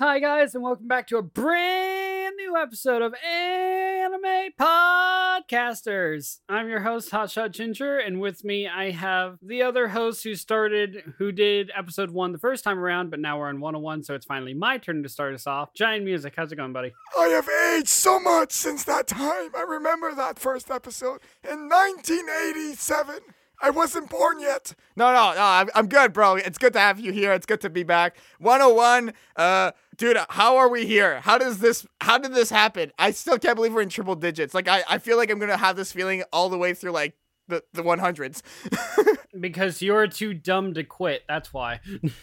Hi, guys, and welcome back to a brand new episode of Anime Podcasters. I'm your host, Hotshot Ginger, and with me I have the other host who started, who did episode one the first time around, but now we're on 101, so it's finally my turn to start us off. Giant Music, how's it going, buddy? I have aged so much since that time. I remember that first episode in 1987. I wasn't born yet. No, no, no. I'm, I'm good, bro. It's good to have you here. It's good to be back. 101. Uh, dude, how are we here? How does this? How did this happen? I still can't believe we're in triple digits. Like, I, I feel like I'm gonna have this feeling all the way through like the the 100s. Because you're too dumb to quit. That's why.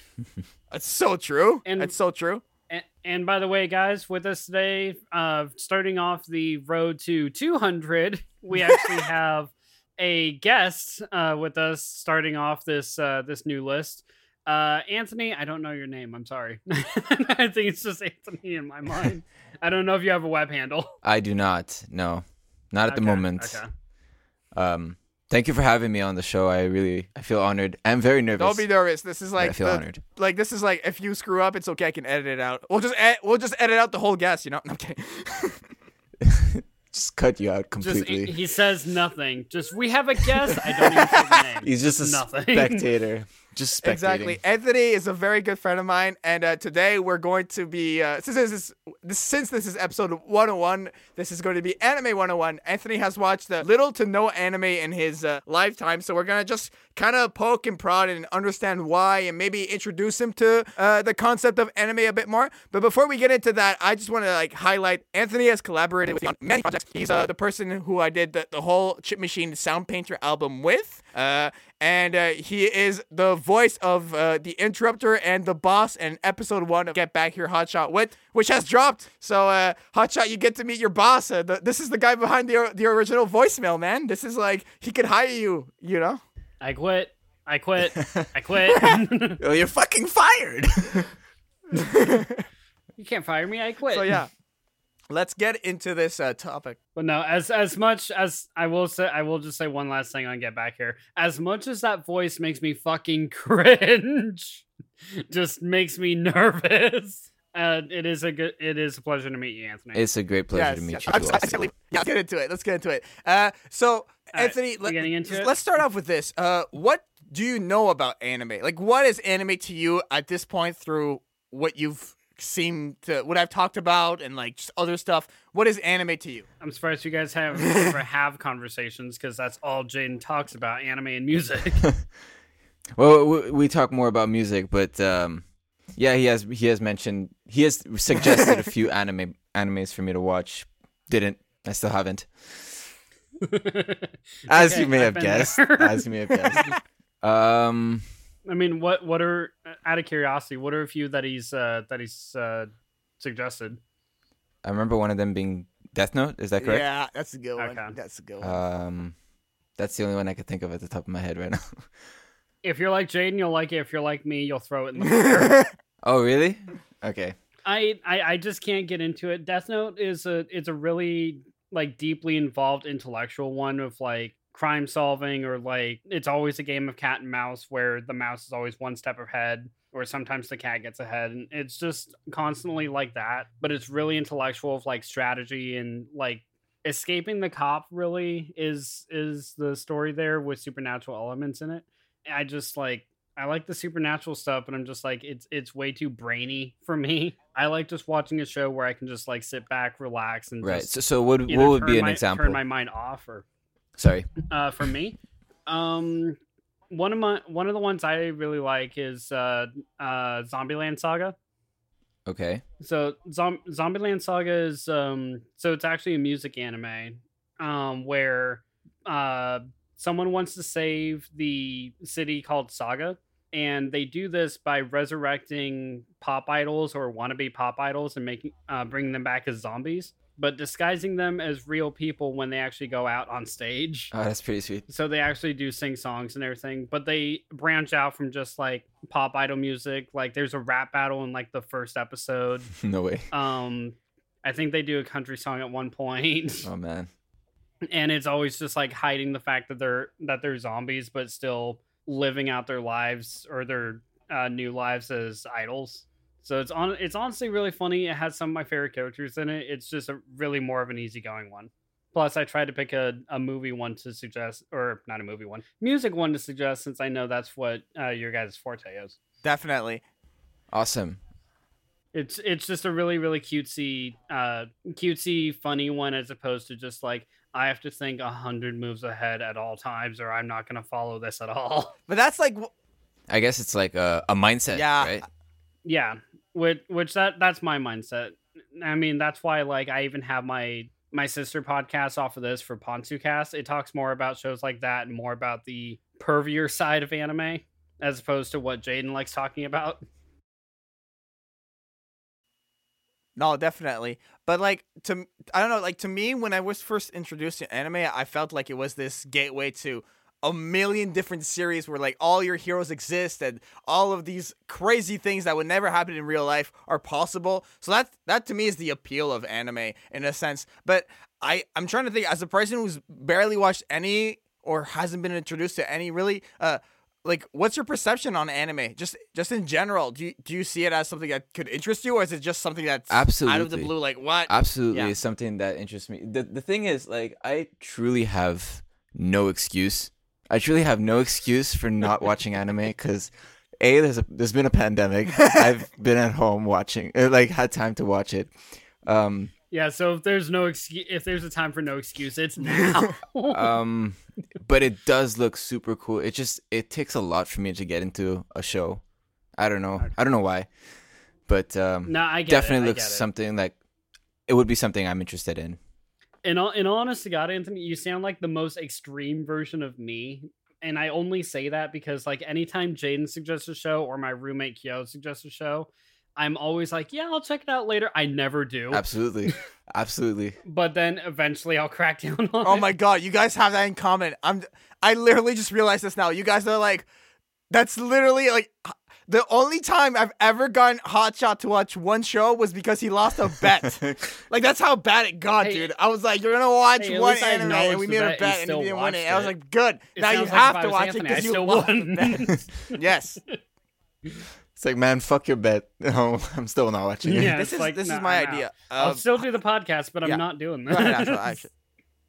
That's so true. And- That's so true. And, and by the way, guys, with us today, uh, starting off the road to 200, we actually have a guest uh, with us starting off this uh, this new list. Uh, Anthony, I don't know your name. I'm sorry. I think it's just Anthony in my mind. I don't know if you have a web handle. I do not. No, not at the moment. Okay. Um, thank you for having me on the show. I really, I feel honored. I'm very nervous. Don't be nervous. This is but I like feel the- honored. like this is like if you screw up, it's okay. I can edit it out. We'll just ed- we'll just edit out the whole guess. You know? No, I'm kidding. Just cut you out Just completely. he says nothing. Just we have a guest. I don't even say the name. He's just a nothing. spectator. Just spectating. Exactly. Anthony is a very good friend of mine, and uh, today we're going to be uh, since this is since this is episode 101, this is going to be Anime 101. Anthony has watched uh, little to no anime in his uh, lifetime, so we're gonna just kind of poke and prod and understand why, and maybe introduce him to uh, the concept of anime a bit more. But before we get into that, I just want to like highlight Anthony has collaborated with me on many projects. He's uh, the person who I did the, the whole Chip Machine Sound Painter album with. Uh, and uh, he is the voice of uh, the interrupter and the boss in episode one of Get Back Here Hotshot Wit, which has dropped. So, uh, Hotshot, you get to meet your boss. Uh, the, this is the guy behind the the original voicemail, man. This is like he could hire you, you know. I quit. I quit. I quit. Oh, you're fucking fired. you can't fire me. I quit. So yeah, let's get into this uh, topic. But no, as as much as I will say, I will just say one last thing on get back here. As much as that voice makes me fucking cringe, just makes me nervous. Uh, it is a good. It is a pleasure to meet you, Anthony. it's a great pleasure Yes, to meet yes. you. I'm too, sorry, also. yeah, let's get into it. Let's get into it. Uh, so right, Anthony, we getting into it? let's start off with this. Uh, what do you know about anime? Like, what is anime to you at this point through what you've seen to what I've talked about and like just other stuff? What is anime to you? I'm surprised you guys have ever have conversations because that's all Jaden talks about: anime and music. Well, we, we talk more about music, but um, yeah, he has he has mentioned he has suggested a few anime animes for me to watch. Didn't I still haven't, as Okay, you may I've have guessed. there. As you may have guessed. Um, I mean, what what are out of curiosity? What are a few that he's uh, that he's uh, suggested? I remember one of them being Death Note. Is that correct? Yeah, that's a good one. Okay. That's a good one. Um, that's the only one I could think of at the top of my head right now. If you're like Jaden, you'll like it. If you're like me, you'll throw it in the fire. oh, really? Okay. I, I I just can't get into it. Death Note is a it's a really like deeply involved intellectual one of like crime solving or like it's always a game of cat and mouse where the mouse is always one step ahead or sometimes the cat gets ahead and it's just constantly like that but it's really intellectual of like strategy and like escaping the cop really is is the story there with supernatural elements in it i just like I like the supernatural stuff, but I'm just like it's it's way too brainy for me. I like just watching a show where I can just like sit back, relax, and Right. just So, so what what would be an my, example? Turn my mind off, or Sorry. uh, for me, um, one of my one of the ones I really like is uh, uh, Zombieland Saga. Okay. So Zom- Zombieland Saga is um so it's actually a music anime um where uh someone wants to save the city called Saga and they do this by resurrecting pop idols or wannabe pop idols and making uh bringing them back as zombies but disguising them as real people when they actually go out on stage. Oh, that's pretty sweet. So they actually do sing songs and everything, but they branch out from just like pop idol music. Like there's a rap battle in like the first episode. no way. Um, I think they do a country song at one point, Oh man. and it's always just like hiding the fact that they're that they're zombies, but still living out their lives or their uh, new lives as idols. So it's on. It's honestly really funny. It has some of my favorite characters in it. It's just a really more of an easygoing one. Plus, I tried to pick a, a movie one to suggest, or not a movie one, music one to suggest, since I know that's what uh, your guys' forte is. Definitely. Awesome. It's it's just a really really cutesy, uh, cutesy, funny one as opposed to just like I have to think a hundred moves ahead at all times, or I'm not gonna follow this at all. But that's like w- I guess it's like a, a mindset, Yeah. right? yeah, which which that that's my mindset. I mean, that's why like I even have my my sister podcast off of this for Cast. It talks more about shows like that and more about the pervier side of anime as opposed to what Jaden likes talking about. No, definitely. But like to I don't know, like to me when I was first introduced to anime, I felt like it was this gateway to a million different series where like all your heroes exist and all of these crazy things that would never happen in real life are possible. So that that to me is the appeal of anime in a sense. But I I'm trying to think as a person who's barely watched any or hasn't been introduced to any really uh like what's your perception on anime just just in general do you, do you see it as something that could interest you or is it just something that's absolutely out of the blue like what Absolutely, Yeah. is something that interests me. the The thing is, like, I truly have no excuse. I truly have no excuse for not watching anime because a there's a there's been a pandemic. I've been at home watching, uh, like, had time to watch it. Um, Yeah, so if there's no excuse, if there's a time for no excuse, it's now. um, but it does look super cool. It just it takes a lot for me to get into a show. I don't know. I don't know why, but um, no, I get definitely it, I looks get it. something like it would be something I'm interested in. In all, in all honest to God, Anthony, you sound like the most extreme version of me. And I only say that because, like, anytime Jaden suggests a show or my roommate Kyo suggests a show, I'm always like, yeah, I'll check it out later. I never do. Absolutely, absolutely. But then eventually I'll crack down on oh it. my god you guys have that in common i'm i literally just realized this now you guys are like that's literally like the only time I've ever gotten Hotshot to watch one show was because he lost a bet. like that's how bad it got, Hey- dude. I was like, "You're gonna watch Hey, one anime," and we made a bet and bet, and he didn't win it. watched And I was like, "Good, It now you like have to watch it Anthony, I because you still lost the won. bet." yes, It's like, man, fuck your bet. No, I'm still not watching it. Yeah. this is like, this no, is my I'm out. idea. I'll of- still do the podcast, but I'm not doing Go ahead, that. Astro,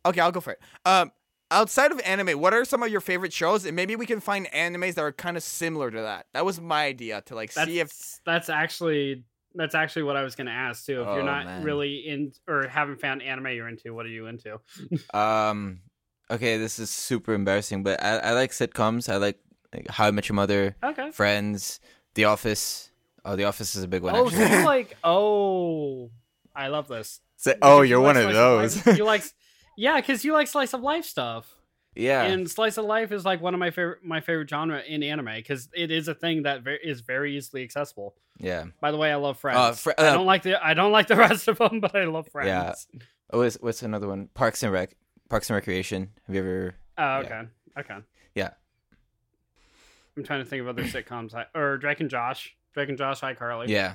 Okay, I'll go for it. Um, outside of anime, what are some of your favorite shows? And maybe we can find animes that are kind of similar to that. That was my idea to like that's, see if that's actually that's actually what I was going to ask too. If Oh, you're not man. really in or haven't found anime you're into, what are you into? Um, okay, this is super embarrassing, but I, I like sitcoms. I like, like How I Met Your Mother, Okay. Friends, The Office. Oh, The Office is a big one. Oh, so like oh, I love this. Say- oh, you're you one like of slice those. you like, yeah, because you like slice of life stuff. yeah. And slice of life is like one of my favorite my favorite genre in anime because it is a thing that ver- is very easily accessible. yeah. By the way, I love Friends. Uh, Fr- I uh, don't like the I don't like the rest of them, but I love Friends. Yeah. Oh, what's, what's another one? Parks and Rec. Parks and Recreation. Have you ever? Oh, Yeah. okay. Okay. Yeah. I'm trying to think of other sitcoms. I, or Drake and Josh. Drake and Josh, iCarly. Yeah.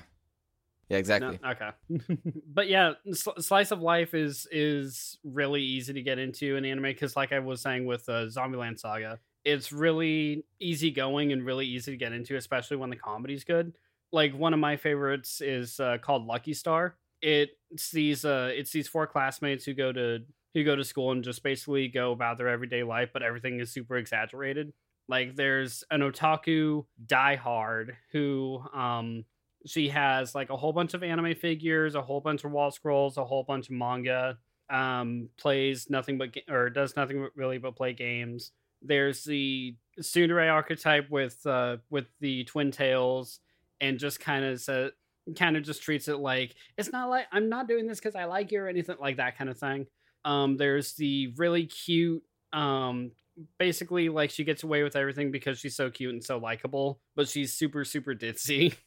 Yeah, exactly. No, okay. but yeah, sl- slice of life is is really easy to get into in anime because, like I was saying with uh, Zombieland Saga, it's really easy going and really easy to get into, especially when the comedy's good. Like one of my favorites is uh, called Lucky Star. It's these uh, it's these four classmates who go to who go to school and just basically go about their everyday life, but everything is super exaggerated. Like there's an otaku diehard who um she has like a whole bunch of anime figures, a whole bunch of wall scrolls, a whole bunch of manga. Um, plays nothing but ga- or does nothing really but play games. There's the tsundere archetype with uh with the twin tails, and just kind of says kind of just treats it like it's not like I'm not doing this because I like you or anything like that kind of thing. Um, there's the really cute um basically like she gets away with everything because she's so cute and so likable, but she's super super ditzy.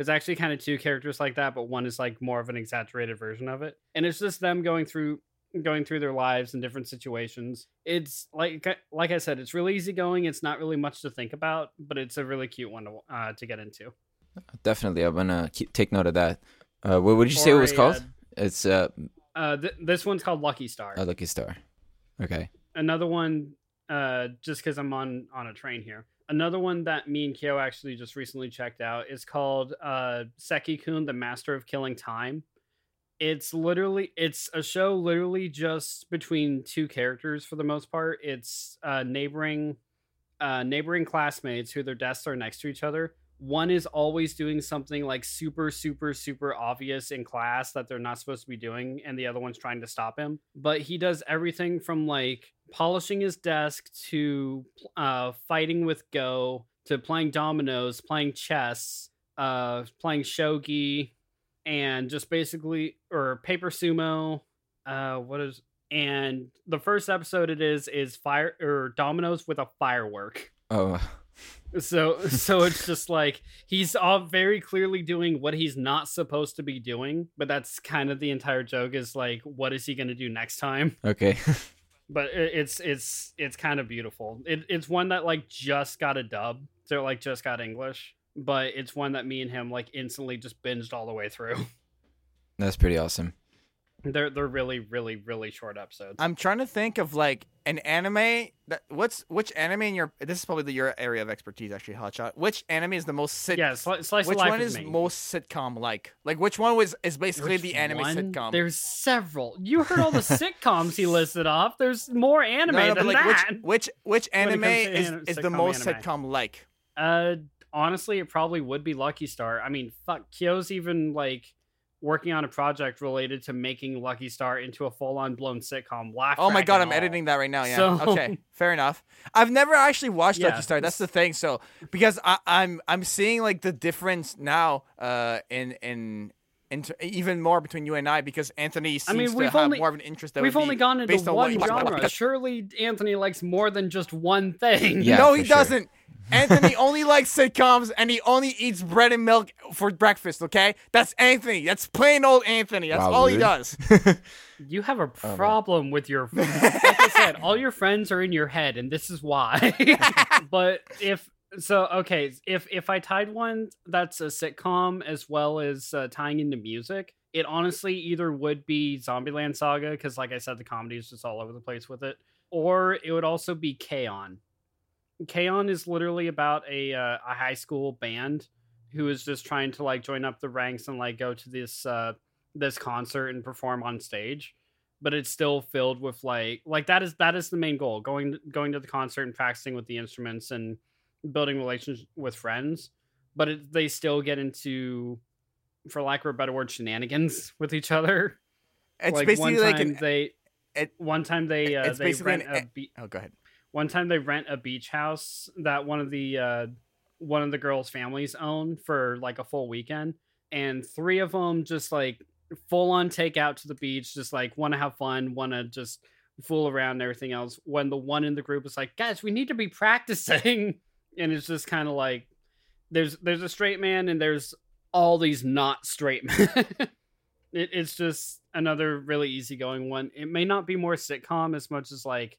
There's actually kind of two characters like that, but one is like more of an exaggerated version of it. And it's just them going through going through their lives in different situations. It's like like I said, it's really easygoing. It's not really much to think about, but it's a really cute one to uh, to get into. Definitely. I'm gonna keep, take note of that. Uh, what, did you say it was a, called? It's uh, Uh, th- this one's called Lucky Star. a Lucky Star. Okay. Another one, uh, just because I'm on on a train here. Another one that me and Kyo actually just recently checked out is called uh Seki-kun, the Master of Killing Time. It's literally it's a show literally just between two characters for the most part. It's uh neighboring uh neighboring classmates who their desks are next to each other. One is always doing something like super super super obvious in class that they're not supposed to be doing and the other one's trying to stop him. But he does everything from like polishing his desk to uh fighting with Go to playing dominoes, playing chess, uh playing shogi, and just basically or paper sumo uh what is and the first episode it is is fire or dominoes with a firework. Oh, so so it's just like he's all very clearly doing what he's not supposed to be doing but that's kind of the entire joke is like what is he going to do next time? Okay. but it's it's it's kind of beautiful it, it's one that like just got a dub so like just got english but it's one that me and him like instantly just binged all the way through That's pretty awesome. They're they're really really really short episodes. I'm trying to think of like an anime that what's which anime in your this is probably the, your area of expertise actually hotshot which anime is the most sit yeah, sli- slice which one is most sitcom like like which one was is basically Which the anime one? sitcom There's several. You heard all the sitcoms he listed off. There's more anime no, no, than like that. which which which anime is, anim- is the most anime. sitcom like Uh, honestly, it probably would be Lucky Star. I mean, fuck, Kyo's even like working on a project related to making Lucky Star into a full-on blown sitcom. Laugh Oh my god, I'm all. editing that right now. Yeah. So- Okay. Fair enough. I've never actually watched Yeah, Lucky Star. That's the thing. So because I, I'm I'm seeing like the difference now uh in in into even more between you and I because Anthony seems mean, to we've have only- more of an interest that We've only gone into based on one you- genre. Surely Anthony likes more than just one thing. Yeah, no, he sure. doesn't. Anthony only likes sitcoms and he only eats bread and milk for breakfast, okay? That's Anthony. That's plain old Anthony. That's Wow, all he does. You have a Oh, problem with your. Like I said, all your friends are in your head, and this is why. but if so, okay, if if I tied one that's a sitcom as well as uh, tying into music, it honestly either would be Zombieland Saga because, like I said, the comedy is just all over the place with it, or it would also be K-On! K-On! is literally about a uh, a high school band who is just trying to like join up the ranks and like go to this uh this concert and perform on stage but it's still filled with like like that is that is the main goal going going to the concert and practicing with the instruments and building relations with friends but it, they still get into for lack of a better word shenanigans with each other It's like basically one like an they it- one time they uh, it's they rent an- a be- Oh, go ahead. one time they rent a beach house that one of the uh one of the girls families own for like a full weekend and three of them just like full on take out to the beach just like want to have fun want to just fool around and everything else when the one in the group is like guys we need to be practicing and it's just kind of like there's there's a straight man and there's all these not straight men it, it's just another really easygoing one it may not be more sitcom as much as like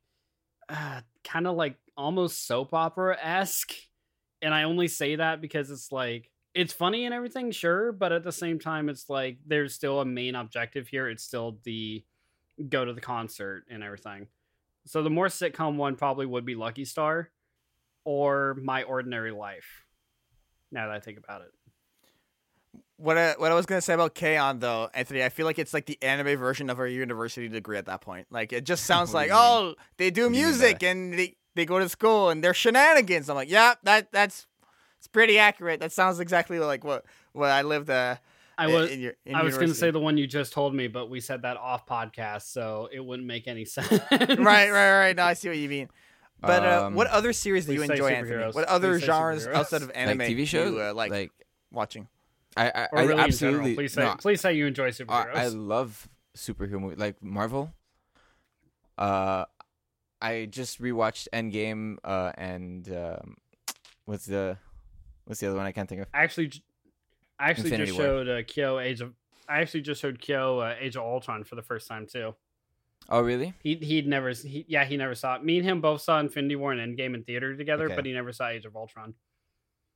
uh, kind of like almost soap opera esque. And I only say that because it's like it's funny and everything, sure, but at the same time, it's like there's still a main objective here. It's still the go to the concert and everything. So the more sitcom one probably would be Lucky Star or My Ordinary Life. Now that I think about it. What I, what I was gonna say about K-On though, Anthony, I feel like it's like the anime version of our university degree at that point. Like it just sounds like, do you mean? oh, they do What do you mean by music and they, they go to school and they're shenanigans. I'm like, yeah, that that's it's pretty accurate. That sounds exactly like what what I lived. Uh, I was in your, in I was going to say the one you just told me, but we said that off podcast, so it wouldn't make any sense. right, right, right. No, I see what you mean. But uh, Um, what other series do you enjoy, Anthony? What other genres outside of anime like TV do shows, you uh, like, like watching? I, I, Or I really in absolutely general. Please say, no, please say you enjoy I, superheroes. I love superhero movies like Marvel. Uh, I just rewatched Endgame. Uh, and um, what's the what's the other one I can't think of? I actually, I actually Infinity just War. showed uh, Kyo Age of. I actually just showed Kyo uh, Age of Ultron for the first time too. Oh, really? He he'd never he, yeah he never saw it. Me and him both saw Infinity War and Endgame in theater together, Okay. but he never saw Age of Ultron.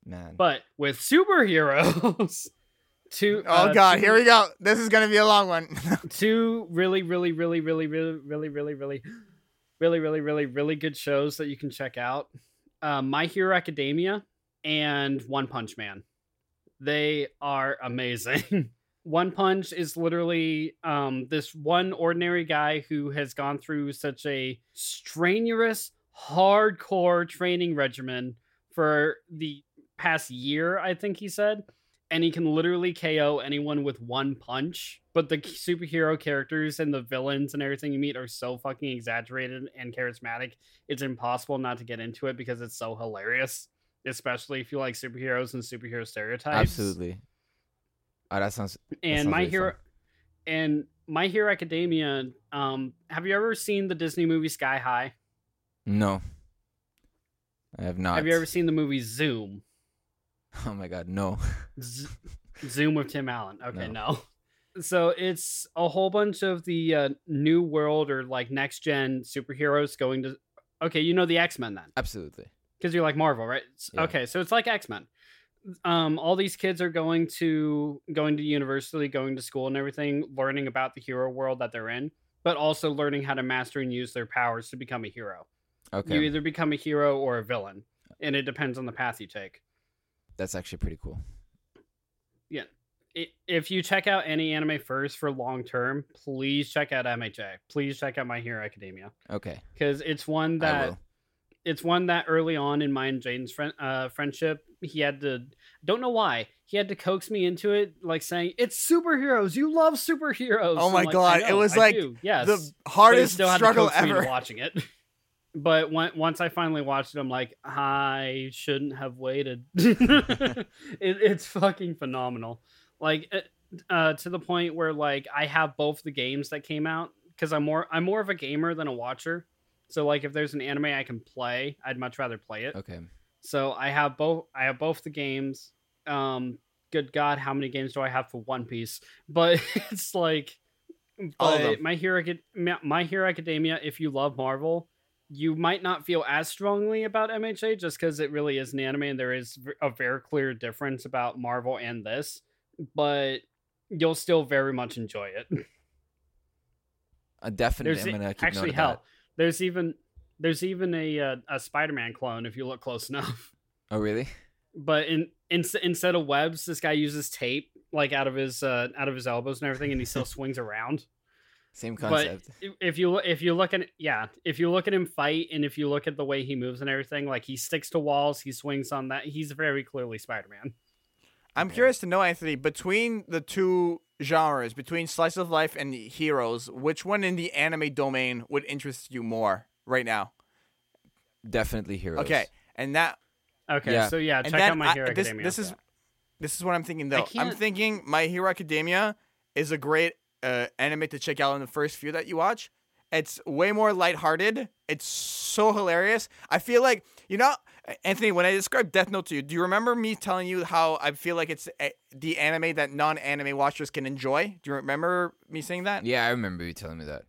Man, But with superheroes, two Oh uh, God, two- here we go. This is gonna be a long one. two really really really really really really really really really really really really good shows that you can check out uh, My Hero Academia and One Punch Man. They are amazing. One Punch is literally um, this one ordinary guy who has gone through such a strenuous, hardcore training regimen for the past year, I think he said. And he can literally KO anyone with one punch. But the superhero characters and the villains and everything you meet are so fucking exaggerated and charismatic. It's impossible not to get into it because it's so hilarious, especially if you like superheroes and superhero stereotypes. Absolutely. Oh, that sounds. that And sounds My really Hero fun. and My Hero Academia. Um, have you ever seen the Disney movie Sky High? No. I have not. Have you ever seen the movie Zoom? Oh my god, no. Z- Zoom with Tim Allen. Okay, No. no. So it's a whole bunch of the uh, new world or like next gen superheroes going to. Okay, you know the X Men then, Absolutely. because you're like Marvel, right? Yeah. Okay, so it's like X Men. Um, all these kids are going to going to university, going to school, and everything, learning about the hero world that they're in, but also learning how to master and use their powers to become a hero. Okay. You either become a hero or a villain, and it depends on the path you take. That's actually pretty cool. i- if you check out any anime first for long term, please check out MHA. Please check out My Hero Academia Okay. because it's one that. It's one that early on in my and Jane's friend uh, friendship, he had to don't know why he had to coax me into it, like saying it's superheroes. You love superheroes. Oh my like, God, "I it was I like do, yes, the hardest still had to struggle ever. watching it. But when, once I finally watched it, I'm like, I shouldn't have waited. it, it's fucking phenomenal. Like uh, uh, to the point where like I have both the games that came out because I'm more I'm more of a gamer than a watcher. So like if there's an anime I can play, I'd much rather play it. Okay. So I have both. I have both the games. Um, good God, how many games do I have for One Piece? But it's like, but my hero, my hero academia. If you love Marvel, you might not feel as strongly about MHA just because it really is an anime and there is a very clear difference about Marvel and this. But you'll still very much enjoy it. A definite. There's actually hell. that. There's even there's even a uh, a Spider-Man clone if you look close enough. Oh really? but in, in instead of webs, this guy uses tape like out of his uh, out of his elbows and everything, and he still swings around. Same But concept. But if you if you look at yeah, if you look at him fight, and if you look at the way he moves and everything, like he sticks to walls, he swings on that. He's very clearly Spider Man. I'm curious to know, Anthony, between the two genres, between slice of life and heroes, which one in the anime domain would interest you more right now? Definitely heroes. Okay, and that Okay, Yeah. so yeah, and check then out My I- Hero this, Academia. this is this is what I'm thinking though. I'm thinking My Hero Academia is a great uh, anime to check out in the first few that you watch. It's way more lighthearted. It's so hilarious. I feel like you know, Anthony. When I described Death Note to you, do you remember me telling you how I feel like it's a, the anime that non-anime watchers can enjoy? Do you remember me saying that? Yeah, I remember you telling me that.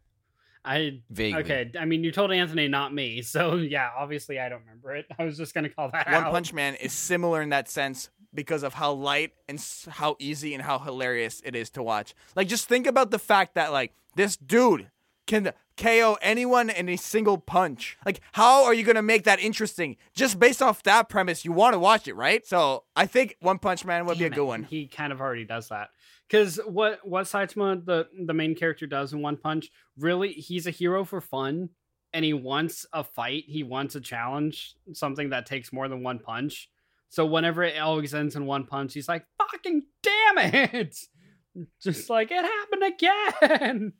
I Vaguely. okay. I mean, you told Anthony, not me. So yeah, obviously I don't remember it. I was just gonna call that out. One out. Punch Man is similar in that sense because of how light and how easy and how hilarious it is to watch. Like, just think about the fact that like this dude can KO anyone in a single punch. Like, how are you gonna make that interesting? Just based off that premise, you want to watch it, right? So I think One Punch Man would be a good it, one. He kind of already does that. Because what what Saitama, the the main character, does in One Punch, really, he's a hero for fun, and he wants a fight. He wants a challenge, something that takes more than one punch. So whenever it always ends in one punch, he's like, "Fucking damn it!" Just like it happened again.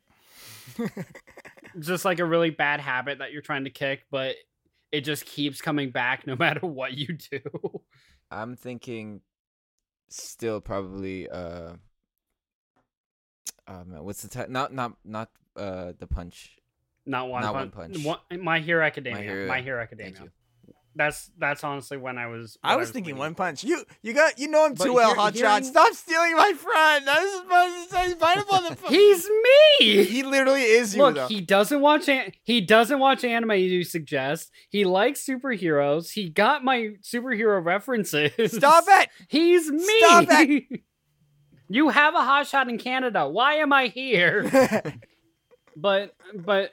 just like a really bad habit that you're trying to kick, but it just keeps coming back no matter what you do. I'm thinking still probably uh oh man, what's the title? Not not not uh the punch. Not one Not One punch. Punch. One- My Hero Academia. My Hero- Hero, Thank Academia. You. That's that's honestly when I was. I what was thinking leaning. One Punch. You you got you know him But too well, hear- Hot hearing- Shot. Stop stealing my friend. That is my he's my motherfucker. He's me. He literally is you. Look, though. he doesn't watch an- he doesn't watch anime. You suggest he likes superheroes. He got my superhero references. Stop it. He's me. Stop it. you have a hot shot in Canada. Why am I here? but but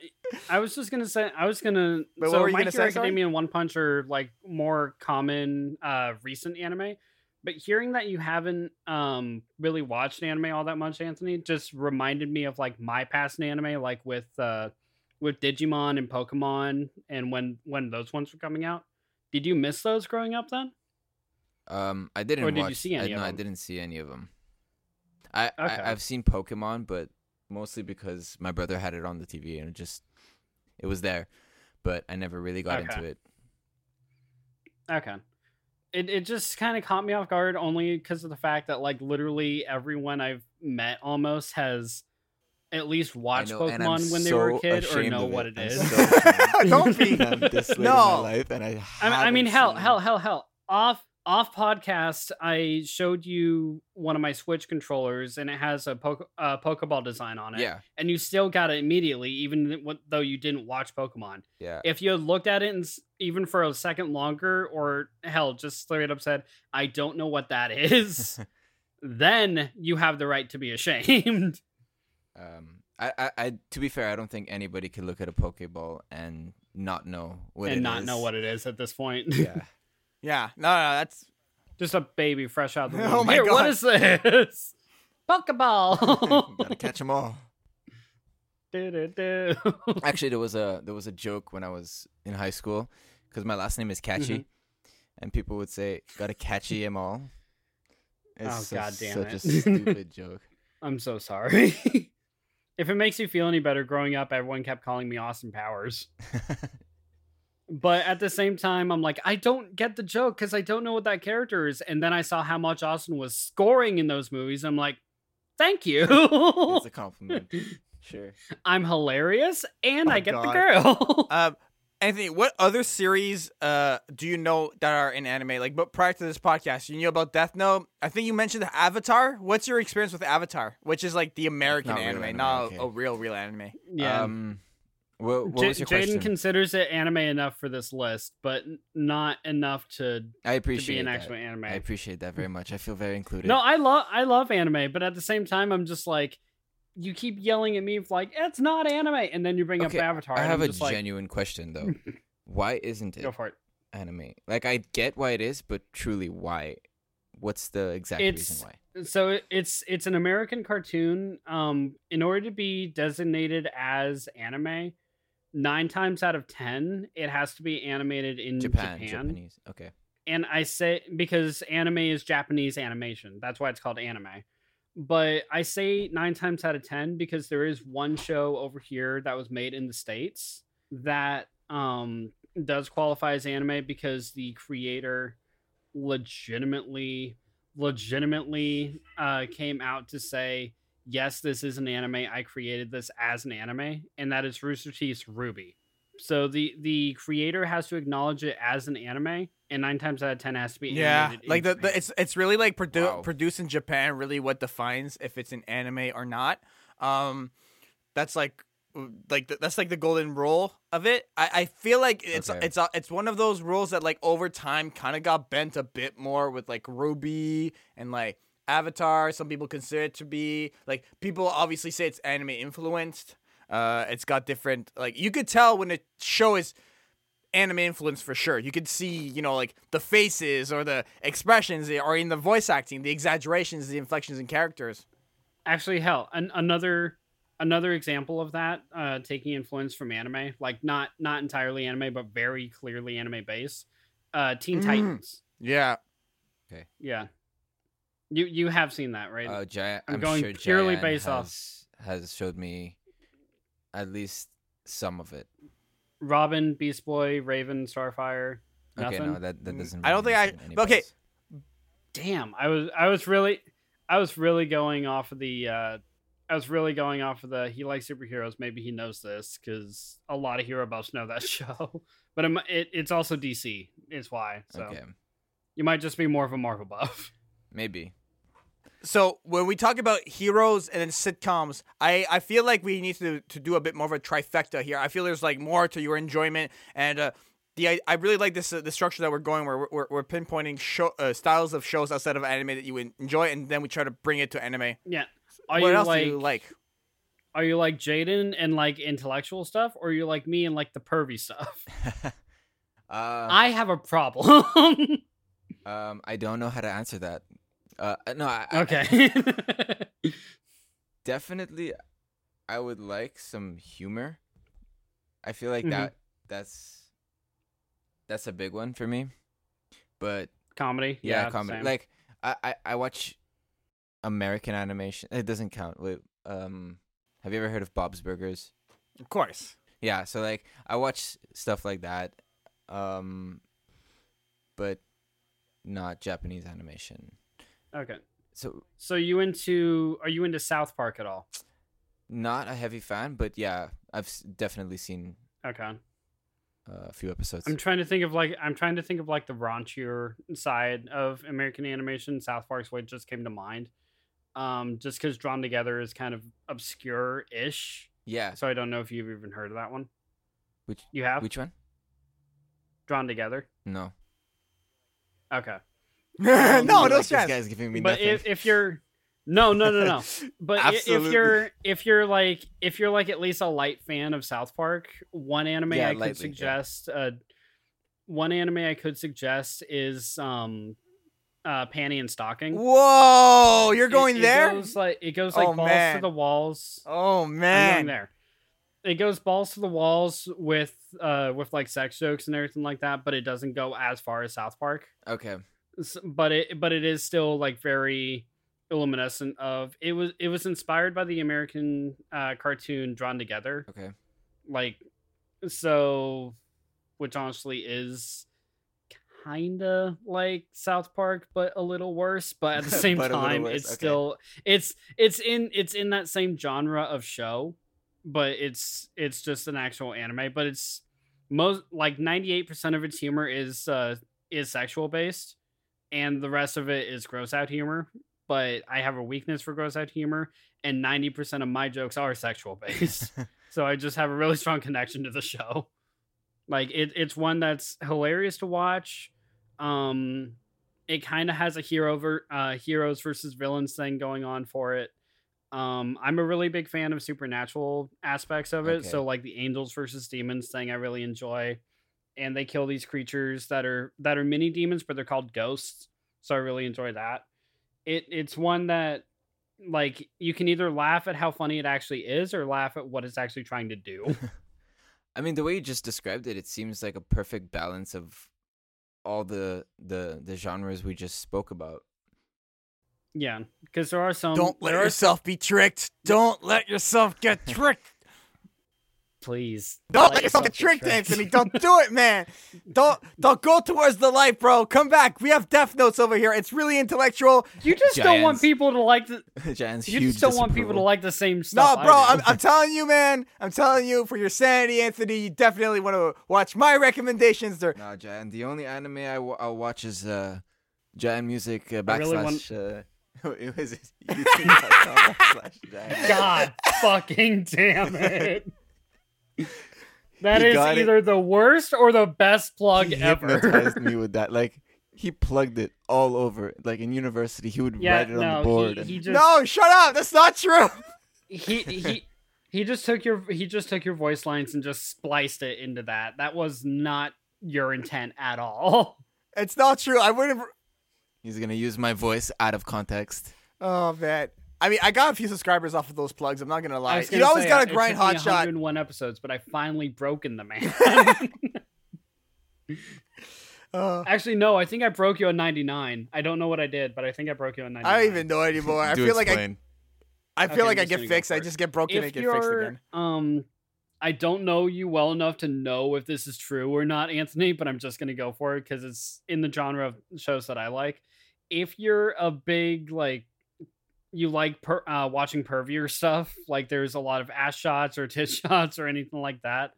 I was just gonna say I was gonna But what so were you My gonna Hero say, sorry? Academia and One Punch are like more common uh recent anime. But hearing that you haven't um really watched anime all that much, Anthony, just reminded me of like my past in anime, like with uh with Digimon and Pokemon and when when those ones were coming out. Did you miss those growing up then? Um, I didn't Or did you see any I, of no, I didn't see any of them. I, Okay. I I've seen Pokemon, but mostly because my brother had it on the TV and it just it was there, but I never really got Okay. into it. Okay. It it just kind of caught me off guard only because of the fact that like literally everyone I've met almost has at least watched know, Pokemon when they were a kid or know what it. it so. Don't be. I'm this late in No. my life, and I. I mean, I mean, hell, hell, hell, hell. Off off podcast, I showed you one of my Switch controllers, and it has a poke, uh, Pokeball design on it. Yeah, and you still got it immediately, even though you didn't watch Pokemon. yeah. If you had looked at it and even for a second longer, or hell, just straight up said, "I don't know what that is," then you have the right to be ashamed. Um, I, I, I, to be fair, I don't think anybody could look at a Pokeball and not know what and it not is. know what it is at this point. Yeah, Yeah, no, no, that's Just a baby fresh out of the womb. Oh my Here, what God. is this? Pokeball. gotta catch them all. Actually, there was a there was a joke when I was in high school because my last name is Catchy, Mm-hmm. and people would say, "Gotta catchy 'em all." Oh, It's so- God damn such a stupid joke. I'm so sorry. if it makes you feel any better, growing up, everyone kept calling me Austin Powers. But at the same time, I'm like, I don't get the joke because I don't know what that character is. And then I saw how much Austin was scoring in those movies. I'm like, thank you. it's a compliment. Sure. I'm hilarious and Oh, I get the girl. Um, Anthony, what other series uh do you know that are in anime? Like, but prior to this podcast, you knew about Death Note. I think you mentioned Avatar. What's your experience with Avatar, which is like the American not anime, anime, not okay. a, a real, real anime? yeah. Um, what, what J- was your Jaden question? considers it anime enough for this list, but not enough to, I to appreciate be an that. actual anime. I appreciate that very much. I feel very included. No, I love I love anime, but at the same time, I'm just like, you keep yelling at me like it's not anime, and then you bring Okay, up Avatar. I have a like, genuine question though. why isn't it Go for it. anime? Like I get why it is, but truly why? What's the exact It's- reason why? So it's it's an American cartoon. Um, in order to be designated as anime, nine times out of ten, it has to be animated in Japan, Japan. Japanese. Okay. and I say because anime is Japanese animation. That's why it's called anime. But I say nine times out of ten because there is one show over here that was made in the states that um does qualify as anime because the creator legitimately legitimately uh came out to say yes this is an anime i created this as an anime and that is rooster teeth's RWBY so the the creator has to acknowledge it as an anime and nine times out of ten has to be Yeah, like the, the it's it's really like produ- Wow. produced in Japan. Really, what defines if it's an anime or not. Um, that's like like the, that's like the golden rule of it. I, I feel like it's Okay. it's it's one of those rules that like over time kind of got bent a bit more with like RWBY and like Avatar. Some people consider it to be like people obviously say it's anime influenced. Uh, it's got different like you could tell when a show is anime influence for sure. You could see, you know, like the faces or the expressions or in the voice acting, the exaggerations, the inflections in characters. actually hell an, another another example of that uh taking influence from anime like not not entirely anime but very clearly anime based uh teen Mm. titans Yeah. Okay. Yeah you you have seen that right Uh, Jaya, I'm I'm, going sure purely Jayan based off- has, has showed me at least some of it. robin beast boy raven starfire Okay, Nothing? no, that that doesn't. I don't think I- mention okay. anybody's. damn i was i was really i was really going off of the uh i was really going off of the he likes superheroes maybe he knows this because a lot of hero buffs know that show but I'm, it, it's also dc is why so Okay, you might just be more of a marvel buff maybe. So when we talk about heroes and then sitcoms, I, I feel like we need to, to do a bit more of a trifecta here. I feel there's like more to your enjoyment and uh, the I, I really like this uh, the structure that we're going where we're, we're, pinpointing show uh, styles of shows outside of anime that you en- enjoy and then we try to bring it to anime. yeah are what you else like do you like? Are you like Jaden and like intellectual stuff, or are you like me and like the pervy stuff? uh, I have a problem. um, I don't know how to answer that. Uh, no, I, I- okay. definitely, I would like some humor. I feel like Mhm. that that's that's a big one for me. But comedy. yeah, Yeah, comedy. same. Like I, I I watch American animation. It doesn't count. Wait, um, have you ever heard of Bob's Burgers? Of course. Yeah, so like I watch stuff like that, um, but not Japanese animation. Okay. So So you into? Are you into South Park at all? not a heavy fan, but yeah, I've definitely seen Okay. uh, a few episodes. I'm trying to think of like I'm trying to think of like the raunchier side of American animation. South Park's what just came to mind. Um, just because Drawn Together is kind of obscure-ish, yeah, so I don't know if you've even heard of that one. which You have which one? Drawn Together. No, Okay, no, Like, no this guy's giving me but nothing. if, if you're no no no no but if you're if you're like if you're like at least a light fan of south park one anime Yeah, i could lightly, yeah. suggest uh one anime i could suggest is um uh panty and stocking Whoa, you're going it there? goes like it goes like Oh, balls man. to the walls Oh I'm going man. there it goes balls to the walls with uh with like sex jokes and everything like that but it doesn't go as far as south park okay, s- but it but it is still like very illuminescent of it was it was inspired by the American uh, cartoon Drawn Together, okay, like so, which honestly is kinda like South Park, but a little worse. But at the same But a little time, it's okay. still it's it's in it's in that same genre of show, but it's it's just an actual anime. But it's most like ninety eight percent of its humor is uh is sexual based, and the rest of it is gross out humor. But I have a weakness for gross out humor, and ninety percent of my jokes are sexual based. So I just have a really strong connection to the show. Like it, it's one that's hilarious to watch. Um, it kind of has a hero ver- uh, heroes versus villains thing going on for it. Um, I'm a really big fan of supernatural aspects of it. Okay. So like the angels versus demons thing, I really enjoy. And they kill these creatures that are that are mini demons, but they're called ghosts. So I really enjoy that. It it's one that like you can either laugh at how funny it actually is or laugh at what it's actually trying to do. I mean, the way you just described it, it seems like a perfect balance of all the the the genres we just spoke about. yeah, because there are some. Don't let there yourself be tricked. Don't let yourself get tricked. Please. Don't let yourself get tricked, tricked. Anthony. Don't do it, man. Don't don't go towards the light, bro. Come back. We have Death Notes over here. It's really intellectual. You just don't want people to like the. Giants You just don't want people to like the same No, stuff. I bro. I'm, I'm telling you, man. I'm telling you, for your sanity, Anthony, you definitely want to watch my recommendations. They're No, Jan. The only anime I w- I'll watch is uh, Jan Music uh, I really backslash. uh, it was youtube.com backslash God fucking damn it. That He is got it. either the worst or the best plug he ever. hypnotized me with that. Like he plugged it all over. Like in university, he would yeah, write it on the board. he, and- he just no, shut up. That's not true. he he he just took your he just took your voice lines and just spliced it into that. That was not your intent at all. It's not true. I wouldn't. He's gonna use my voice out of context. Oh man. I mean, I got a few subscribers off of those plugs. I'm not gonna lie. You gonna always say, gotta it grind took me hot shot. one episodes, but I finally broken the man. Uh, Actually, no, I think I broke you on 99. I don't know what I did, but I think I broke you on 99. I don't even know anymore. I Do feel like I. I feel Okay, like I'm I just get fixed. I just get broken and get fixed you're again. um I don't know you well enough to know if this is true or not, Anthony, but I'm just gonna go for it because it's in the genre of shows that I like. If you're a big like you like per, uh, watching pervier stuff, like there's a lot of ass shots or tit shots or anything like that.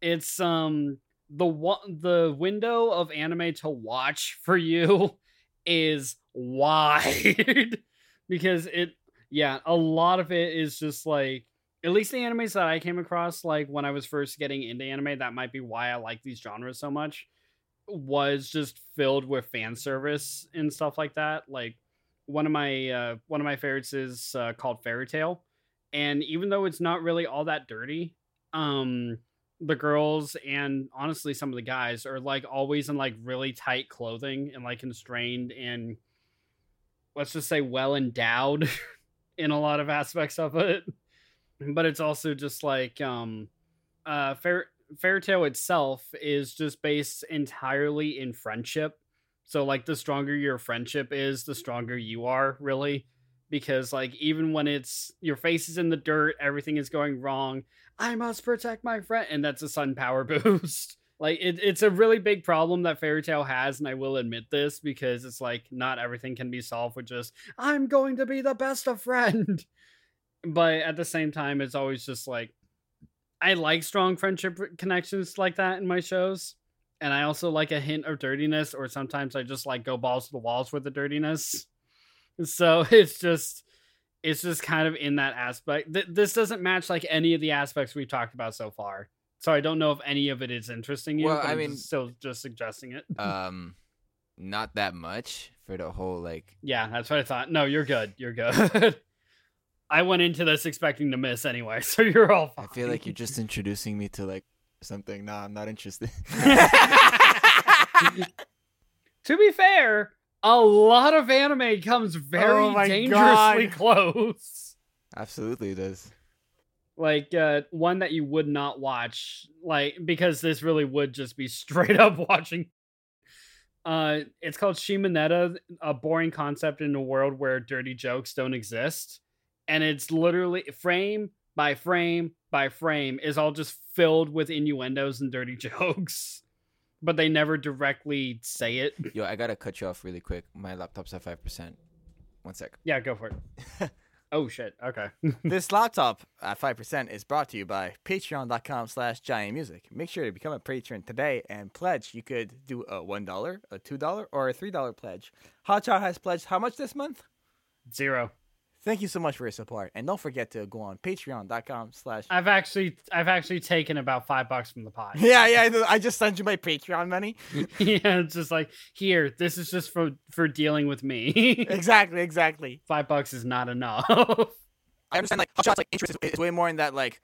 It's um the the window of anime to watch for you is wide because it yeah a lot of it is just like at least the animes that i came across like when i was first getting into anime that might be why i like these genres so much was just filled with fan service and stuff like that like one of my uh one of my favorites is uh, called Fairy Tail and even though it's not really all that dirty, um the girls and honestly some of the guys are like always in like really tight clothing and like constrained and let's just say well endowed in a lot of aspects of it. But it's also just like um uh fair Fairy Tail itself is just based entirely in friendship so like the stronger your friendship is the stronger you are really. Because like even when it's your face is in the dirt everything is going wrong i must protect my friend and that's a sun power boost. Like it, it's a really big problem that Fairy Tail has and i will admit this because it's like not everything can be solved with just i'm going to be the best of friend. But at the same time it's always just like i like strong friendship connections like that in my shows and i also like a hint of dirtiness or sometimes i just like go balls to the walls with the dirtiness. So it's just it's just kind of in that aspect. Th- this doesn't match like any of the aspects we've talked about so far. So i don't know if any of it is interesting you Well, but I I'm mean- just still just suggesting it. Um, not that much for the whole like. yeah that's what i thought. No you're good. You're good. I went into this expecting to miss anyway so you're all fine. I feel like you're just introducing me to like something. Nah, I'm not interested. to be fair a lot of anime comes very Oh dangerously God. close Absolutely, it does. like uh one that you would not watch like because this really would just be straight up watching uh it's called Shimoneta a boring concept in a world where dirty jokes don't exist and it's literally frame by frame by frame is all just filled with innuendos and dirty jokes but they never directly say it Yo, I gotta cut you off really quick. My laptop's at five percent. One sec. yeah go for it oh shit okay this laptop at 5% is brought to you by patreon.com slash giant music. Make sure to become a patron today and pledge. You could do a $1, a $2, or a $3 pledge. Hotshot has pledged how much this month? zero Thank you so much for your support. And don't forget to go on patreon.com slash... i've actually i've actually taken about five bucks from the pot Yeah, yeah, I just sent you my Patreon money. yeah, it's just like here. This is just for for dealing with me. exactly, exactly. Five bucks is not enough. I understand like Hotshot's like interest is, is way more in that like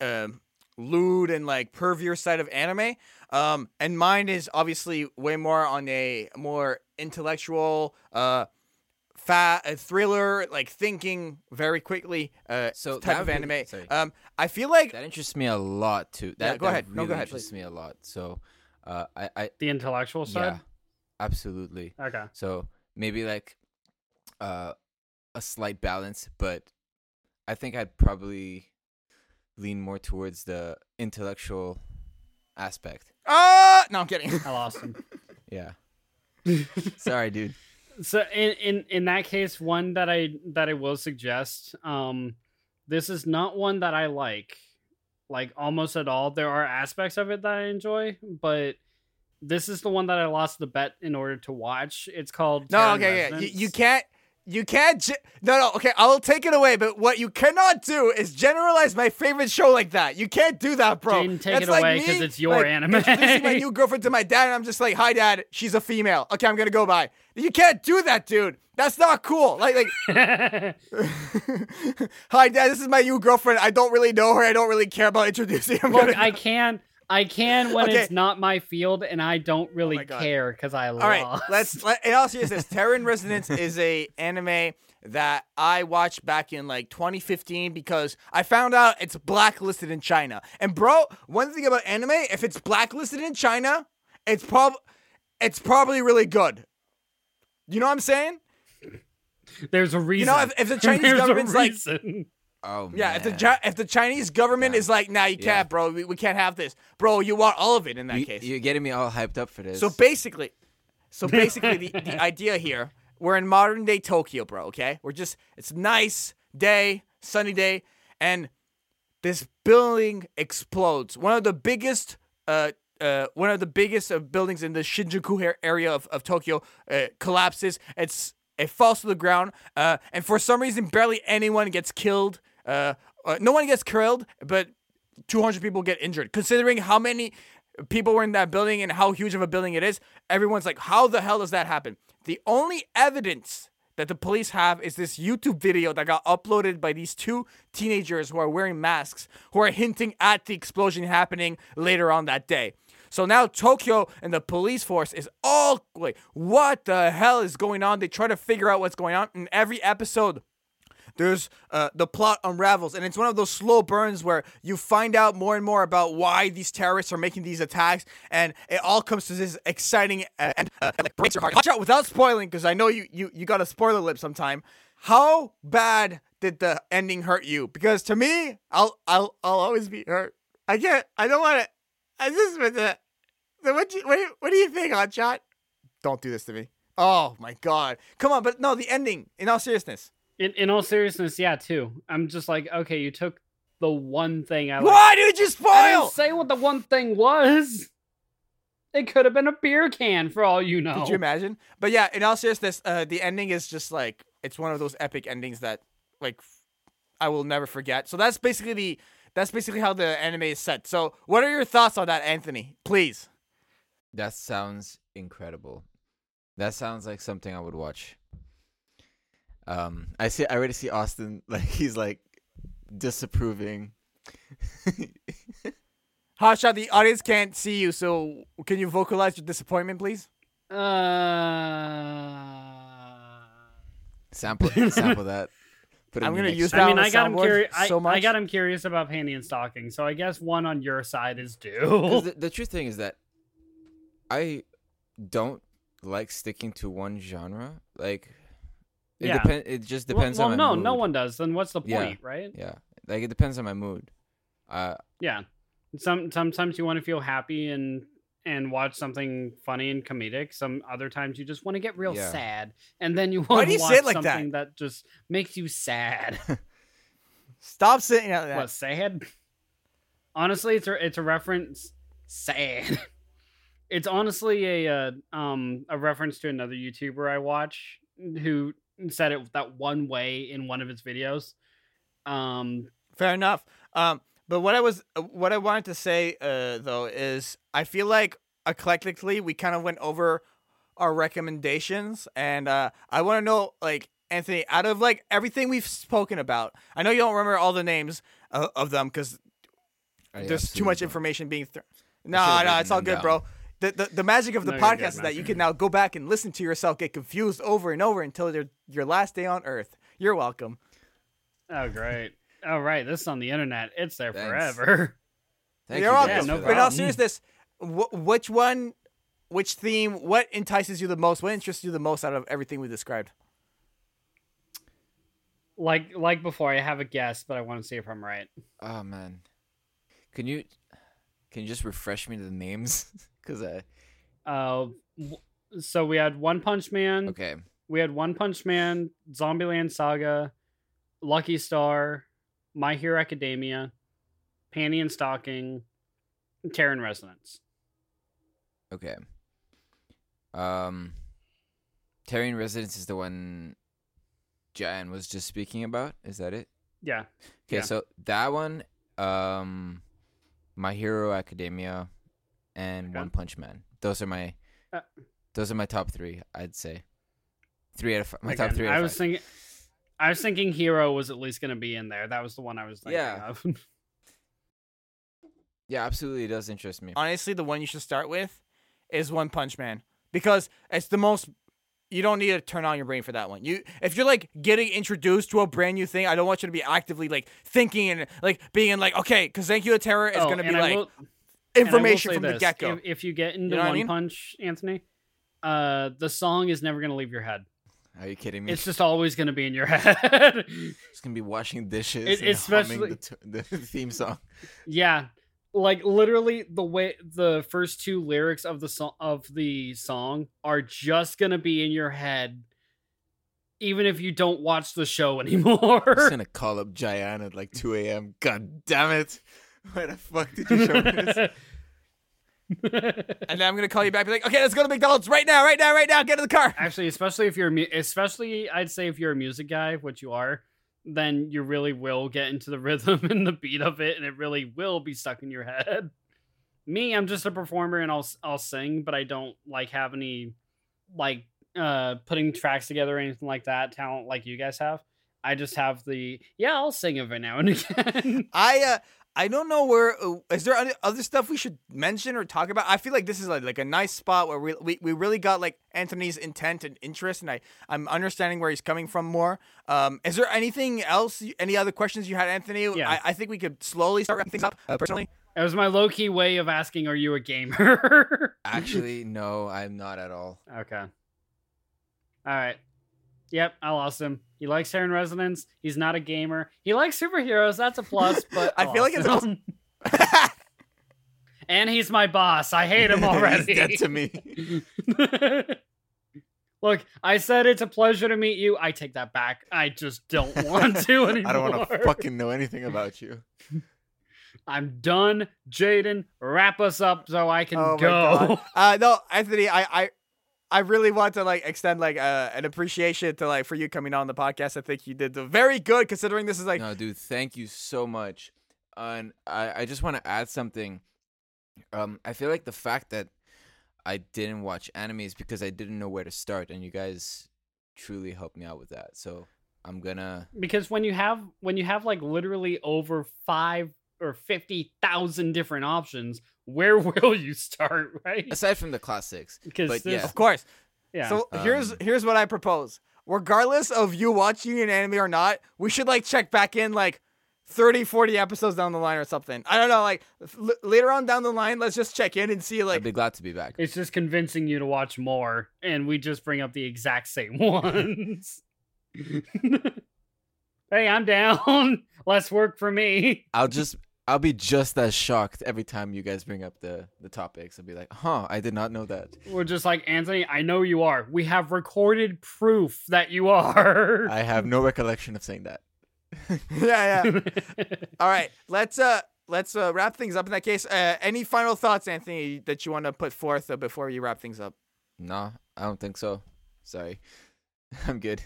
um lewd and like pervier side of anime. Um and mine is obviously way more on a more intellectual uh fat a thriller like thinking very quickly uh So type of anime. sorry. Um I feel like That interests me a lot too. That, Yeah, go that ahead. No, Really go ahead, Interests me a lot. So, uh, I, I, the intellectual yeah, side. absolutely. Okay. So maybe like, uh, a slight balance, but I think I'd probably lean more towards the intellectual aspect. uh no I'm kidding. I lost him. Yeah. Sorry, dude. So in, in in that case, one that I that I will suggest. Um, this is not one that I like, like almost at all. There are aspects of it that I enjoy, but this is the one that I lost the bet in order to watch. It's called No, Terror in okay, yeah. You, you can't. You can't. Ge- no, no. Okay, I'll take it away. But what you cannot do is generalize my favorite show like that. You can't do that, bro. Take That's it like away, me, 'cause it's your like, anime. Introducing my new girlfriend to my dad, and I'm just like, "Hi, dad. She's a female. Okay, I'm gonna go by." You can't do that, dude. That's not cool. Like, like, hi, dad. This is my new girlfriend. I don't really know her. I don't really care about introducing. Look, gonna- I can, I can when Okay. it's not my field, and I don't oh really my God. care because I lost. All right, let's. Let, in all seriousness, Terror in Resonance is a anime that I watched back in like 2015 because I found out it's blacklisted in China. And bro, one thing about anime, if it's blacklisted in China, it's prob, it's probably really good. You know what I'm saying? There's a reason. You know, if, if the Chinese government's like. Oh yeah, if the if the Chinese government Yeah. is like, nah, you Yeah. can't, bro, we, we can't have this, bro. You want all of it in that you, case. you're getting me all hyped up for this. So basically, so basically, the, the idea here, we're in modern day Tokyo, bro. Okay, we're just it's a nice day, sunny day, and this building explodes. One of the biggest, uh, uh, one of the biggest uh, buildings in the Shinjuku area of, of Tokyo uh, collapses. It's it falls to the ground, uh, and for some reason, barely anyone gets killed. Uh, uh, no one gets killed, but 200 people get injured. Considering how many people were in that building and how huge of a building it is, everyone's like, how the hell does that happen? The only evidence that the police have is this YouTube video that got uploaded by these two teenagers who are wearing masks, who are hinting at the explosion happening later on that day. So now Tokyo and the police force is all like, what the hell is going on? They try to figure out what's going on. In every episode, there's uh, the plot unravels, and it's one of those slow burns where you find out more and more about why these terrorists are making these attacks, and it all comes to this exciting uh, and uh, like breaks your heart. Watch out without spoiling, because I know you you you got a spoiler lip sometime. How bad did the ending hurt you? Because to me, I'll I'll I'll always be hurt. I can't. I don't want to. I just the. So what, you, what, do you, what do you think, Hotshot? Don't do this to me. Oh my god. Come on, but no, the ending, in all seriousness. In, in all seriousness, yeah, too. I'm just like, okay, you took the one thing I. Why did you I spoil? didn't say what the one thing was. It could have been a beer can for all you know. Could you imagine? But yeah, in all seriousness, uh, the ending is just like it's one of those epic endings that like I will never forget. So that's basically the that's basically how the anime is set. So what are your thoughts on that, Anthony? Please. That sounds incredible. That sounds like something I would watch. Um, I see. I already see Austin like he's like disapproving. Hotshot, the audience can't see you, so can you vocalize your disappointment, please? Uh. sample sample that. Put I'm gonna use that I mean, I got him curious. I, so I much. got him curious about panty and stocking. So I guess one on your side is due. the, the true thing is that I don't like sticking to one genre. Like it Yeah. depend. It just well, depends well, on my no, mood. no one does. Then what's the Yeah. point, right? Yeah, like it depends on my mood. Uh, Yeah. Some sometimes you want to feel happy and and watch something funny and comedic. Some other times you just want to get real Yeah. sad, and then you want to watch like something that? just makes you sad. Stop saying that. what sad? Honestly, it's a it's a reference. Sad. It's honestly a uh, um a reference to another YouTuber I watch who said it that one way in one of his videos. Um, Fair enough. Um, but what I was, uh, what I wanted to say, uh, though, is I feel like eclectically we kind of went over our recommendations, and uh, I want to know, like Anthony, out of like everything we've spoken about, I know you don't remember all the names of, of them because there's too much information being. thrown. should've no, no, it's all good, down. bro. The, the, the magic of the No, podcast is that you can now go back and listen to yourself get confused over and over until your your last day on Earth. You're welcome. oh great. All right, this is on the internet. It's there Thanks. forever. Thank You're you welcome. Yeah, no but in that. all problem. seriousness, wh- which one, which theme, what entices you the most? What interests you the most out of everything we described? Like like before, I have a guess, but I want to see if I'm right. Oh man, can you can you just refresh me to the names? Cause I Uh, so we had One Punch Man. okay. We had One Punch Man, Zombieland Saga, Lucky Star, My Hero Academia, Panty and Stocking, Terror in Resonance. Okay. Um, Terror in Resonance is the one Jan was just speaking about. Is that it? Yeah. Okay, Yeah. so that one, um, My Hero Academia, and Okay. One Punch Man. Those are my, Uh, those are my top three. I'd say, three out of five. My top three. Out I was five. thinking. I was thinking Hero was at least going to be in there. That was the one I was thinking Yeah. of. yeah, absolutely, it does interest me. Honestly, the one you should start with is One Punch Man because it's the most. You don't need to turn on your brain for that one. You, if you're like getting introduced to a brand new thing, I don't want you to be actively like thinking and like being like, okay, because Thank You to Terror is Oh, gonna be like will- and I will information say from the get go. If, if you get into know what I One mean? Punch, Anthony, uh, the song is never going to leave your head. Are you kidding me? It's just always going to be in your head. Just gonna be washing dishes, It- and especially- the, t- the theme song. yeah, like literally the way the first two lyrics of the song of the song are just going to be in your head, even if you don't watch the show anymore. I'm just anymore. gonna call up Jayan at like 2 a.m. God damn it! Why the fuck did you show me this? and then I'm gonna call you back, and be like, okay, let's go to McDonald's right now, right now, right now. Get in the car. Actually, especially if you're mu- especially I'd say if you're a music guy, which you are, then you really will get into the rhythm and the beat of it, and it really will be stuck in your head. Me, I'm just a performer and I'll I'll sing, but I don't like have any like uh putting tracks together or anything like that talent like you guys have. I just have the yeah, I'll sing every now and again. I uh I don't know where uh, is there any other stuff we should mention or talk about. I feel like this is like, like a nice spot where we, we we really got like Anthony's intent and interest, and I I'm understanding where he's coming from more. Um, is there anything else? Any other questions you had, Anthony? Yeah. I, I think we could slowly start wrapping things up. Uh, personally, it was my low key way of asking, "Are you a gamer?" Actually, no, I'm not at all. okay. All right. Yep, I lost him. He likes Terror in Resonance. He's not a gamer. He likes superheroes. That's a plus. But I feel like it's lost and he's my boss. I hate him already. He's dead to me. Look, I said it's a pleasure to meet you. I take that back. I just don't want to anymore. I don't want to fucking know anything about you. I'm done. Jaden, wrap us up so I can oh my go. god. Uh, no, Anthony, I I. I really want to like extend like uh, an appreciation to like for you coming on the podcast. I think you did the very good considering this is like no, dude, thank you so much. and I, I just want to add something. Um, I feel like the fact that I didn't watch anime is because I didn't know where to start, and you guys truly helped me out with that. So I'm gonna. because when you have when you have like literally over five or fifty thousand different options, where will you start, right? Aside from the classics, Because yeah. Of course. yeah, So here's Um, here's what I propose. Regardless of you watching an anime or not, we should like check back in like 30, 40 episodes down the line or something. I don't know, like l- later on down the line, let's just check in and see like I'd be glad to be back. it's just convincing you to watch more, and we just bring up the exact same ones. hey, I'm down. Less work for me. I'll just I'll be just as shocked every time you guys bring up the the topics. I'll be like, huh, I did not know that. We're just like Anthony. I know you are. We have recorded proof that you are. I have no recollection of saying that. yeah, yeah. All right, let's uh let's uh, wrap things up in that case. Uh, any final thoughts, Anthony, that you want to put forth uh, before you wrap things up? No, I don't think so. Sorry. I'm good.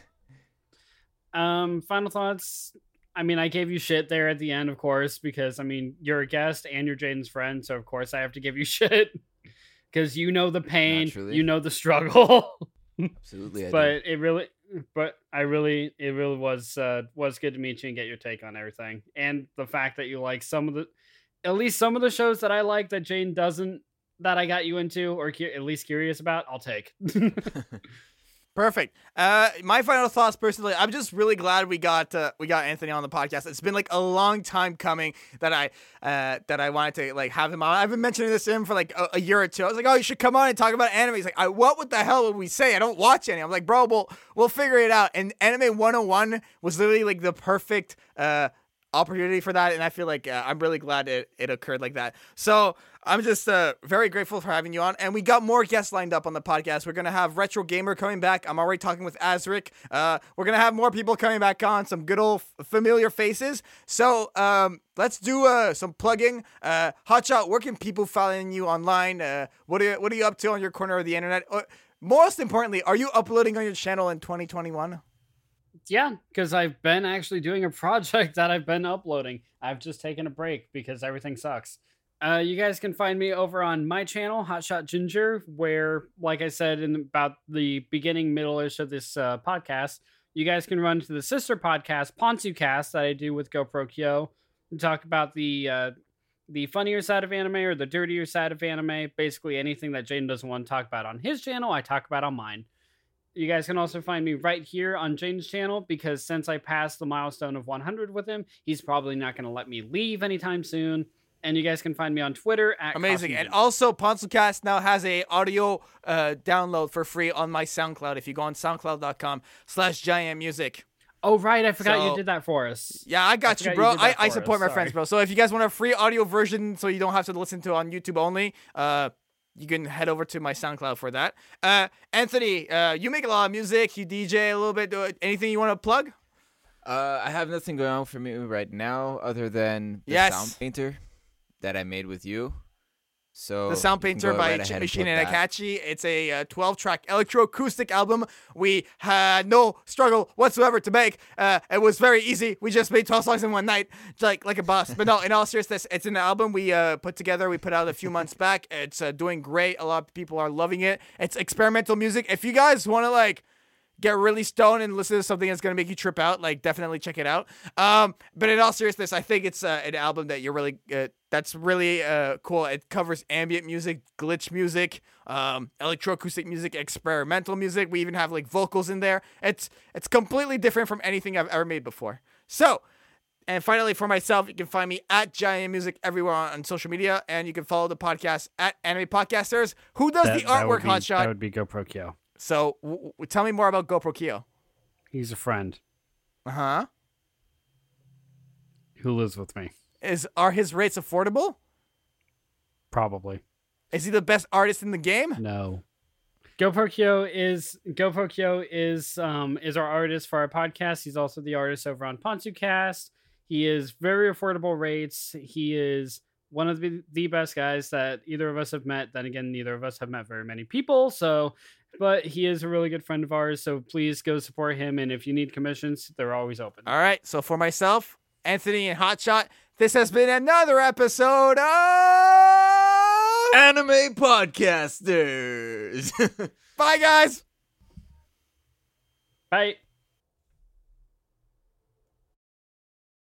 Um, final thoughts. I mean, I gave you shit there at the end, of course, because I mean, you're a guest and you're Jaden's friend, so of course I have to give you shit because you know the pain, Naturally. you know the struggle. Absolutely. But it really, but I really, it really was uh was good to meet you and get your take on everything, and the fact that you like some of the, at least some of the shows that I like that Jane doesn't, that I got you into or cu- at least curious about, I'll take. Perfect. Uh, my final thoughts, personally, I'm just really glad we got uh, we got Anthony on the podcast. It's been like a long time coming that I uh, that I wanted to like have him on. I've been mentioning this to him for like a, a year or two. I was like, oh, you should come on and talk about anime. He's like, I, what? What the hell would we say? I don't watch any. I'm like, bro, we'll we'll figure it out. And Anime 101 was literally like the perfect uh opportunity for that and i feel like uh, i'm really glad it, it occurred like that so i'm just uh, very grateful for having you on and we got more guests lined up on the podcast. We're gonna have retro gamer coming back. I'm already talking with azric. Uh, we're gonna have more people coming back on some good old familiar faces. So um, let's do uh, some plugging. Uh, hotshot where can people following you online? Uh, what, are you, what are you up to on your corner of the internet? Uh, most importantly are you uploading on your channel in 2021 Yeah, because I've been actually doing a project that I've been uploading. I've just taken a break because everything sucks. Uh, you guys can find me over on my channel, Hotshot Ginger, where, like I said in about the beginning, middle-ish of this uh, podcast, you guys can run to the sister podcast, PonsuCast, that I do with GoPro Kyo, and talk about the uh, the funnier side of anime or the dirtier side of anime. Basically, anything that Jane doesn't want to talk about on his channel, I talk about on mine. You guys can also find me right here on Jane's channel because since I passed the milestone of 100 with him, he's probably not going to let me leave anytime soon. And you guys can find me on Twitter at Amazing. Costume And Ginger. also, PonsuCast now has a audio uh, download for free on my SoundCloud. If you go on soundcloud.com slash giant music. oh right, I forgot So- you did that for us. Yeah, I got forgot you, you bro. did I, I support us. my Sorry. friends, bro. So if you guys want a free audio version so you don't have to listen to it on YouTube only, uh, you can head over to my SoundCloud for that. Uh, Anthony, uh, you make a lot of music. You DJ a little bit. Do anything you want to plug? Uh, I have nothing going on for me right now other than the Yes. sound painter that I made with you. So The Sound Painter by right and Shin plug that. Akachi. It's a uh, 12 track electroacoustic album we had no struggle whatsoever to make. Uh, it was very easy. We just made 12 songs in one night, like like a boss. But no, in all seriousness, it's an album we uh, put together. We put out a few months back. It's uh, doing great. A lot of people are loving it. It's experimental music. If you guys want to like get really stoned and listen to something that's gonna make you trip out, like definitely check it out. Um, but in all seriousness, I think it's uh, an album that you're really uh, that's really uh, cool. It covers ambient music, glitch music, um, electroacoustic music, experimental music. We even have like vocals in there. It's it's completely different from anything I've ever made before. So. And finally, for myself, you can find me at Giant Music everywhere on, on social media, and you can follow the podcast at Anime Podcasters. Who does That- the artwork, be- Hotshot? That would be GoPro Kyo. So, w- w- tell me more about GoPro Kyo. He's a friend Uh huh. who lives with me. Is are his rates affordable? Probably. Is he the best artist in the game? No. GoPro Kyo is GoPro Kyo is um is our artist for our podcast. He's also the artist over on PonsuCast. He is very affordable rates. He is one of the, the best guys that either of us have met. Then again, neither of us have met very many people. So, but he is a really good friend of ours. So please go support him. And if you need commissions, they're always open. All right. So for myself, Anthony and Hotshot, this has been another episode of Anime podcasters. Bye, guys. Bye.